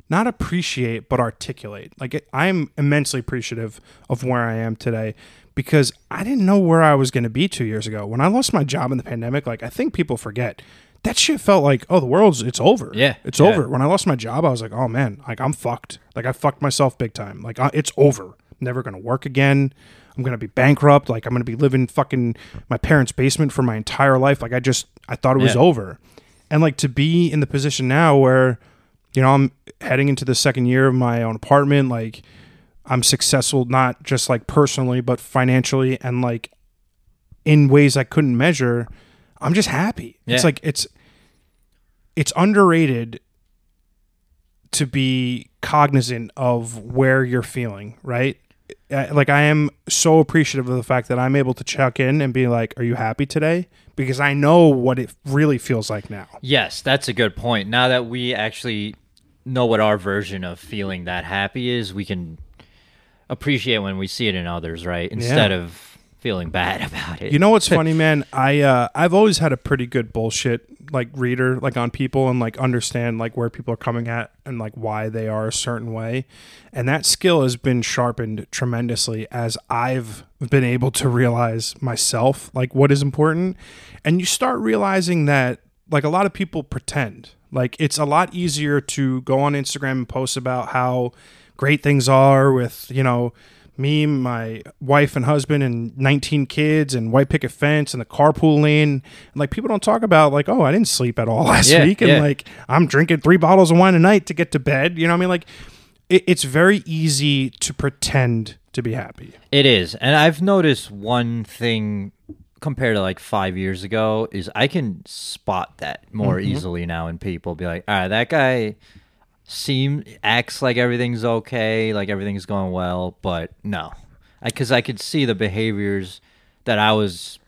not appreciate but articulate like it, i'm immensely appreciative of where i am today because I didn't know where I was going to be two years ago. When I lost my job in the pandemic, like I think people forget that shit felt like, oh, the world's it's over. Yeah, it's yeah. over. When I lost my job, I was like, oh man, like I'm fucked. Like I fucked myself big time. Like I, it's over. Never gonna work again. I'm gonna be bankrupt. Like I'm gonna be living fucking my parents' basement for my entire life. Like I just I thought it was Yeah. over, and like to be in the position now where, you know, I'm heading into the second year of my own apartment. Like I'm successful, not just like personally, but financially, and like in ways I couldn't measure. I'm just happy. It's like it's it's underrated to be cognizant of where you're feeling, right? Uh, Like I am so appreciative of the fact that I'm able to check in and be like, "Are you happy today?" Because I know what it really feels like now. Yes, that's a good point. Now that we actually know what our version of feeling that happy is, we can appreciate when we see it in others, right? Instead of feeling bad about it. You know what's funny, man? I uh, I've always had a pretty good bullshit like reader, like on people, and like understand like where people are coming at and like why they are a certain way, and that skill has been sharpened tremendously as I've been able to realize myself like what is important, and you start realizing that like a lot of people pretend. Like it's a lot easier to go on Instagram and post about how great things are with you know me, my wife and husband, and 19 kids, and white picket fence, and the carpool lane. And like people don't talk about like, oh, I didn't sleep at all last Yeah, week, and yeah. like I'm drinking three bottles of wine a night to get to bed. You know what I mean? Like it, it's very easy to pretend to be happy. It is. And I've noticed one thing compared to like five years ago is I can spot that more Mm-hmm. easily now in people. Be like, all right, that guy seems acts like everything's okay, like everything's going well, but no. Because I, could see the behaviors that I was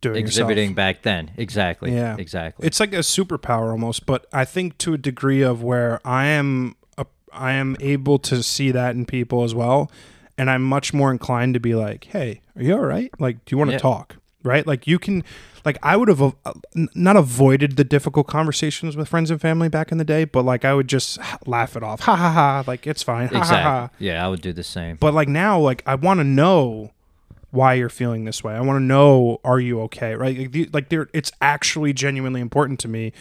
Doing exhibiting yourself. back then. Exactly. Yeah. Exactly. It's like a superpower almost, but I think to a degree of where I am a, I am able to see that in people as well, and I'm much more inclined to be like, "Hey, are you all right? Like, do you want to Yeah. talk?" Right? Like you can like I would have uh, not avoided the difficult conversations with friends and family back in the day, but like I would just laugh it off. Ha ha ha, like it's fine. Ha ha exactly. ha. Yeah, I would do the same. But like now, like I want to know why you're feeling this way. I want to know are you okay, right? Like, the, like there, it's actually genuinely important to me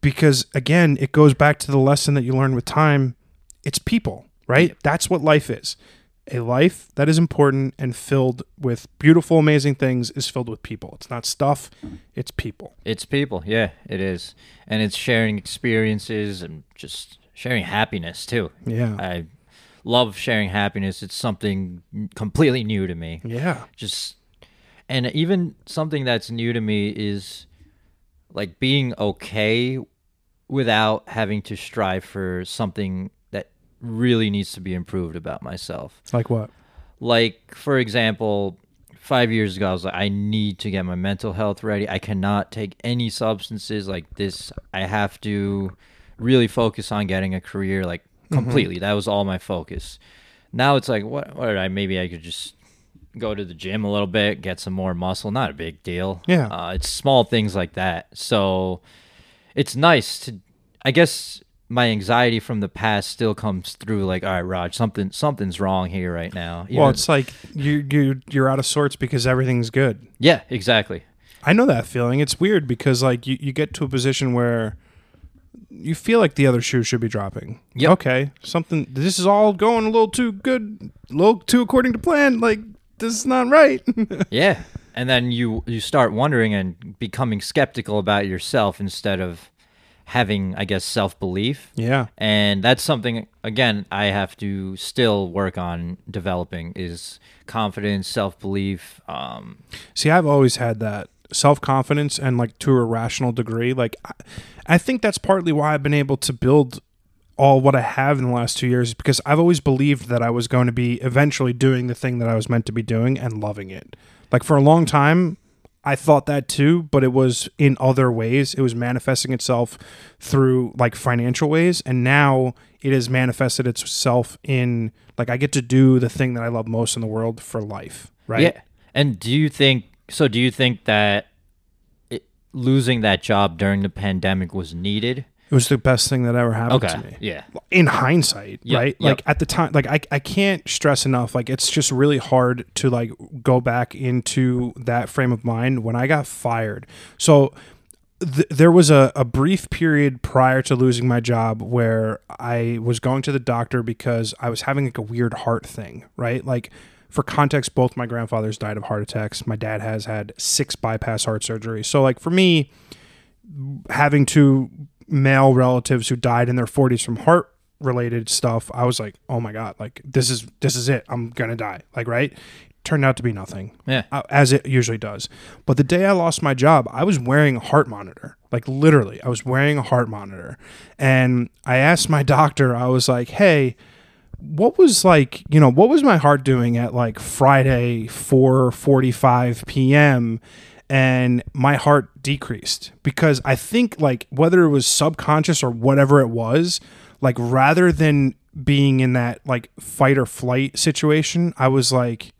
because again, it goes back to the lesson that you learn with time. It's people, right? That's what life is. A life that is important and filled with beautiful, amazing things is filled with people. It's not stuff, it's people. It's people, yeah, it is, and it's sharing experiences and just sharing happiness too. Yeah. I love sharing happiness. It's something completely new to me. Yeah. Just and even something that's new to me is like being okay without having to strive for something really needs to be improved about myself. Like what? Like, for example, five years ago, I was like, I need to get my mental health ready. I cannot take any substances like this. I have to really focus on getting a career, like completely. That was all my focus. Now it's like, what? What? did I maybe I could just go to the gym a little bit, get some more muscle. Not a big deal. Yeah. Uh, it's small things like that. So it's nice to. I guess my anxiety from the past still comes through. Like, all right, Raaj, something something's wrong here right now. Well, it's like you you you're out of sorts because everything's good. yeah, exactly. I know that feeling. It's weird because like you, you get to a position where you feel like the other shoe should be dropping. Yep. Okay. Something this is all going a little too good, a little too according to plan. Like this is not right. Yeah, and then you you start wondering and becoming skeptical about yourself instead of having, I guess, self belief. yeah. And that's something again I have to still work on developing is confidence, self belief. Um, See, I've always had that self confidence and like to a rational degree. Like I, I think that's partly why I've been able to build all what I have in the last two years because I've always believed that I was going to be eventually doing the thing that I was meant to be doing and loving it. Like for a long time, I thought that too, but it was in other ways. It was manifesting itself through like financial ways. And now it has manifested itself in like I get to do the thing that I love most in the world for life. Right. Yeah. And do you think so? Do you think that it, losing that job during the pandemic was needed? It was the best thing that ever happened Okay. to me. Yeah. in hindsight, Yep, right? yep. Like at the time, like I, I can't stress enough. Like it's just really hard to like go back into that frame of mind when I got fired. So th- there was a, a brief period prior to losing my job where I was going to the doctor because I was having like a weird heart thing, right? Like for context, both my grandfathers died of heart attacks. My dad has had six bypass heart surgeries. So like for me, having two male relatives who died in their 40s from heart related stuff i was like oh my god like this is this is it. I'm gonna die. Like right? Turned out to be nothing. Yeah. uh, as it usually does. But the day i lost my job i was wearing a heart monitor. Like literally i was wearing a heart monitor. And i asked my doctor i was like hey what was like you know what was my heart doing at like friday 4.45 p.m and my heart decreased because i think like whether it was subconscious or whatever it was like rather than being in that like fight or flight situation i was like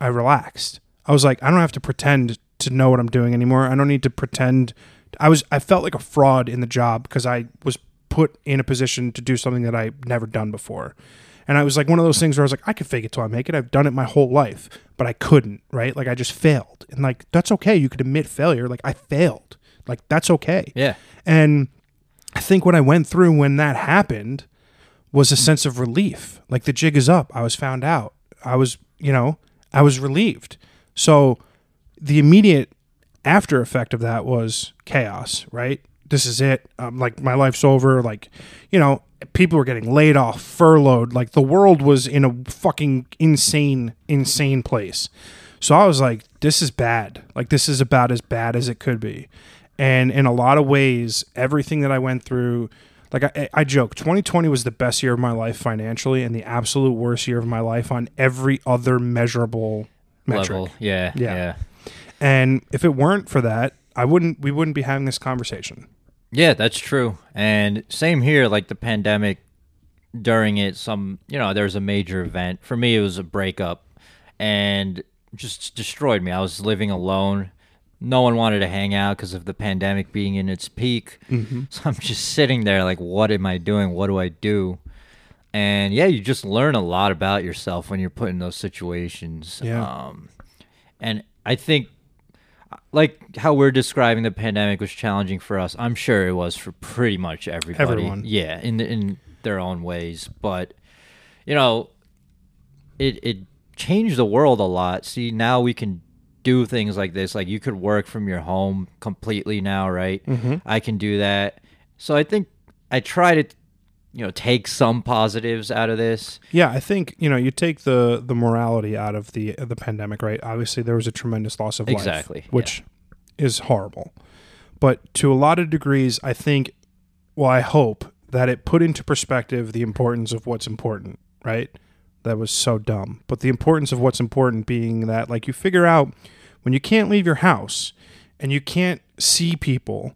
i relaxed. I was like i don't have to pretend to know what i'm doing anymore. I don't need to pretend. I was i felt like a fraud in the job because i was put in a position to do something that i've never done before and I was like one of those things where I was like, I could fake it till I make it. I've done it my whole life, but I couldn't, right? Like I just failed. And like that's okay. You could admit failure. Like I failed. Like that's okay. Yeah. And I think what I went through when that happened was a sense of relief. Like the jig is up. I was found out. I was, you know, I was relieved. So the immediate after effect of that was chaos, right? This is it. Um, like my life's over. Like, you know, people were getting laid off, furloughed. Like the world was in a fucking insane, insane place. So I was like, this is bad. Like this is about as bad as it could be. And in a lot of ways, everything that I went through, like I, I joke, 2020 was the best year of my life financially and the absolute worst year of my life on every other measurable metric. Level. Yeah. Yeah. Yeah. And if it weren't for that, I wouldn't we wouldn't be having this conversation. Yeah, that's true. And same here, like the pandemic during it, some, you know, there was a major event. For me, it was a breakup and just destroyed me. I was living alone. No one wanted to hang out because of the pandemic being in its peak. So I'm just sitting there like, what am I doing? What do I do? And yeah, you just learn a lot about yourself when you're put in those situations. Yeah. Um, and I think like how we're describing the pandemic was challenging for us. I'm sure it was for pretty much everybody. Everyone. Yeah, in in their own ways, but you know, it it changed the world a lot. See, now we can do things like this. Like you could work from your home completely now, right? Mm-hmm. I can do that. So I think I try to you know, take some positives out of this. Yeah, I think you know you take the the morality out of the the pandemic, right? Obviously, there was a tremendous loss of life, Exactly, which is horrible. But to a lot of degrees, I think, well, I hope that it put into perspective the importance of what's important, right? That was so dumb, but the importance of what's important being that, like, you figure out when you can't leave your house and you can't see people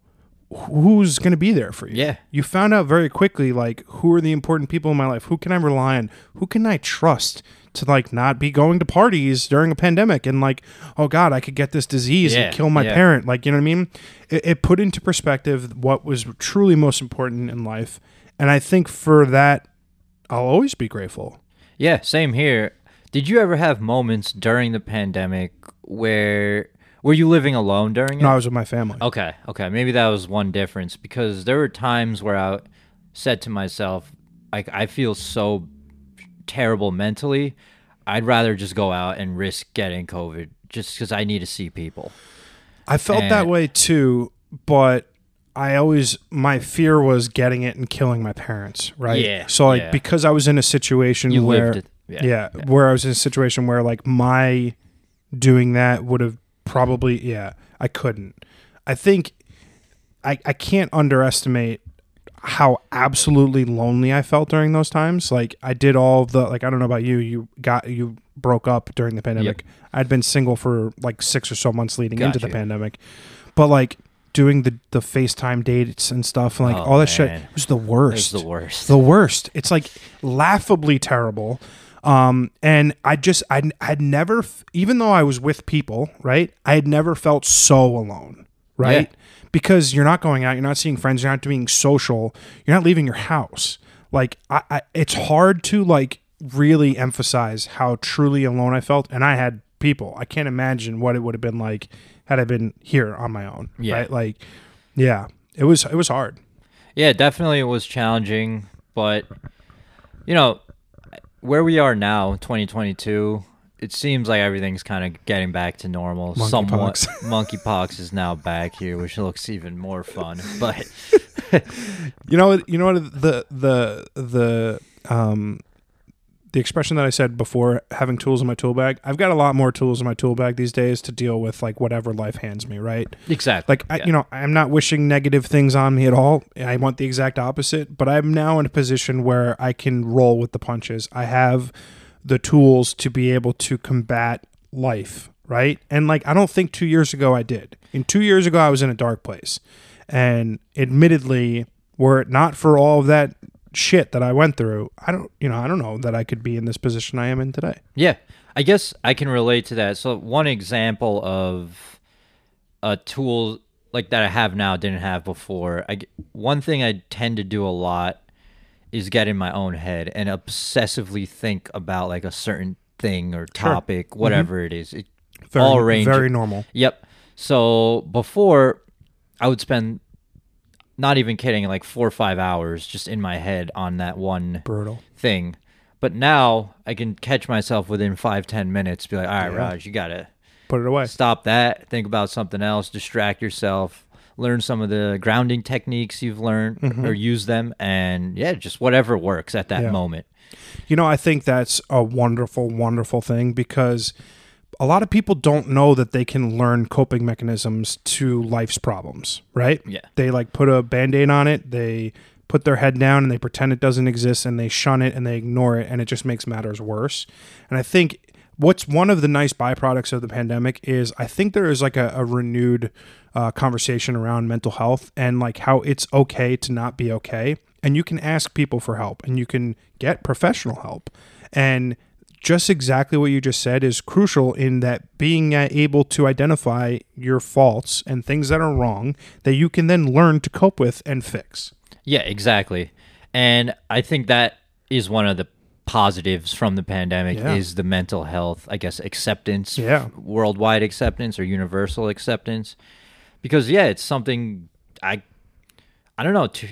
who's going to be there for you. Yeah. You found out very quickly like who are the important people in my life? Who can I rely on? Who can I trust to like not be going to parties during a pandemic and like, oh god, I could get this disease Yeah, and kill my yeah. parent. Like, you know what I mean? It, it put into perspective what was truly most important in life. And I think for that I'll always be grateful. Yeah, same here. Did you ever have moments during the pandemic where were you living alone during it? No, I was with my family. Okay, okay. Maybe that was one difference because there were times where I said to myself, like, I feel so terrible mentally. I'd rather just go out and risk getting COVID just because I need to see people. I felt that way too, but I always my fear was getting it and killing my parents, right? Yeah, So like yeah. because I was in a situation You where lived it. yeah, Yeah, where I was in a situation where like my doing that would have probably yeah, I couldn't. I think I I can't underestimate how absolutely lonely I felt during those times. Like I did all the like I don't know about you, you got you broke up during the pandemic. I'd been single for like 6 or so months leading into the pandemic. But like doing the the FaceTime dates and stuff and like Oh, all that shit was the It was worst the worst. the worst. It's like laughably terrible. Um, and I just I I'd never even though I was with people, right? I had never felt so alone, right? because you're not going out, you're not seeing friends, you're not doing social, you're not leaving your house. Like I, I it's hard to like really emphasize how truly alone I felt, and I had people. I can't imagine what it would have been like had I been here on my own. Yeah. Right? Like, yeah, it was it was hard. Yeah, definitely it was challenging, but you know, where we are now, 2022, it seems like everything's kind of getting back to normal. Somewhat. Monkeypox. Monkeypox is now back here, which looks even more fun. But You know, what you know what the the the um the expression that I said before, having tools in my tool bag. I've got a lot more tools in my tool bag these days to deal with like whatever life hands me. Right? exactly, Like I, you know, I'm not wishing negative things on me at all. I want the exact opposite. But I'm now in a position where I can roll with the punches. I have the tools to be able to combat life. Right? And like I don't think two years ago I did. In two years ago I was in a dark place, and admittedly, were it not for all of that shit that I went through, I don't, you know, I don't know that I could be in this position I am in today. Yeah, I guess I can relate to that. So one example of a tool like that I have now didn't have before. I one thing I tend to do a lot is get in my own head and obsessively think about like a certain thing or topic, mm-hmm. whatever it is. It, Very, all range. very normal. Yep. So before, I would spend, not even kidding, like four or five hours just in my head on that one Brutal. thing. But now I can catch myself within five, ten minutes, be like, all right, Yeah. Raaj, you gotta Put it away. stop that, think about something else, distract yourself, learn some of the grounding techniques you've learned mm-hmm. or use them, and yeah, just whatever works at that Yeah. moment. You know, I think that's a wonderful, wonderful thing because a lot of people don't know that they can learn coping mechanisms to life's problems, right? Yeah. They like put a band aid on it, they put their head down and they pretend it doesn't exist and they shun it and they ignore it and it just makes matters worse. And I think what's one of the nice byproducts of the pandemic is I think there is like a, a renewed uh, conversation around mental health and like how it's okay to not be okay. And you can ask people for help and you can get professional help. And just exactly what you just said is crucial in that being able to identify your faults and things that are wrong that you can then learn to cope with and fix. Yeah, exactly. And I think that is one of the positives from the pandemic Yeah. is the mental health, I guess, acceptance, Yeah. worldwide acceptance or universal acceptance. Because yeah, it's something I I don't know, two,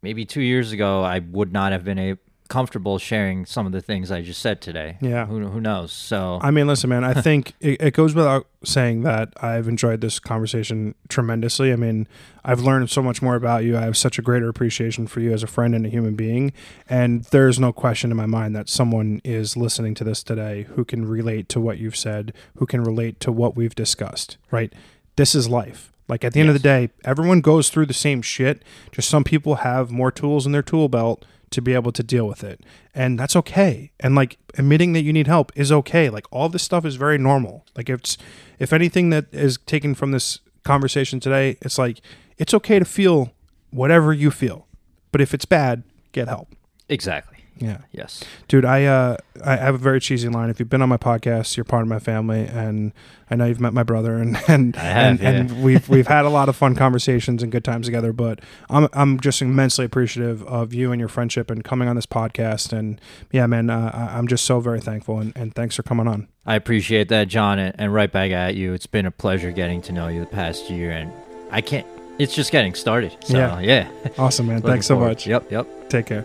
maybe 2 years ago I would not have been a, comfortable sharing some of the things I just said today. Yeah. Who who knows? So I mean, listen, man, I think it, it goes without saying that I've enjoyed this conversation tremendously. I mean, I've learned so much more about you. I have such a greater appreciation for you as a friend and a human being. And there's no question in my mind that someone is listening to this today who can relate to what you've said, who can relate to what we've discussed, right? This is life. Like at the end of the day, everyone goes through the same shit. Just some people have more tools in their tool belt to be able to deal with it. And that's okay. And like admitting that you need help is okay. Like all this stuff is very normal. Like if it's if anything that is taken from this conversation today, it's like it's okay to feel whatever you feel. But if it's bad, get help. exactly. Yeah. Yes. Dude, I uh I have a very cheesy line. If you've been on my podcast, you're part of my family and I know you've met my brother and and I have, and, and we've we've had a lot of fun conversations and good times together, but I'm I'm just immensely appreciative of you and your friendship and coming on this podcast and yeah, man, uh, I'm just so very thankful and, and thanks for coming on. I appreciate that, John, and, right back at you. It's been a pleasure getting to know you the past year, and I can't. It's just getting started. So Yeah. yeah. Awesome, man. Thanks so forward. much. Yep. Yep. Take care.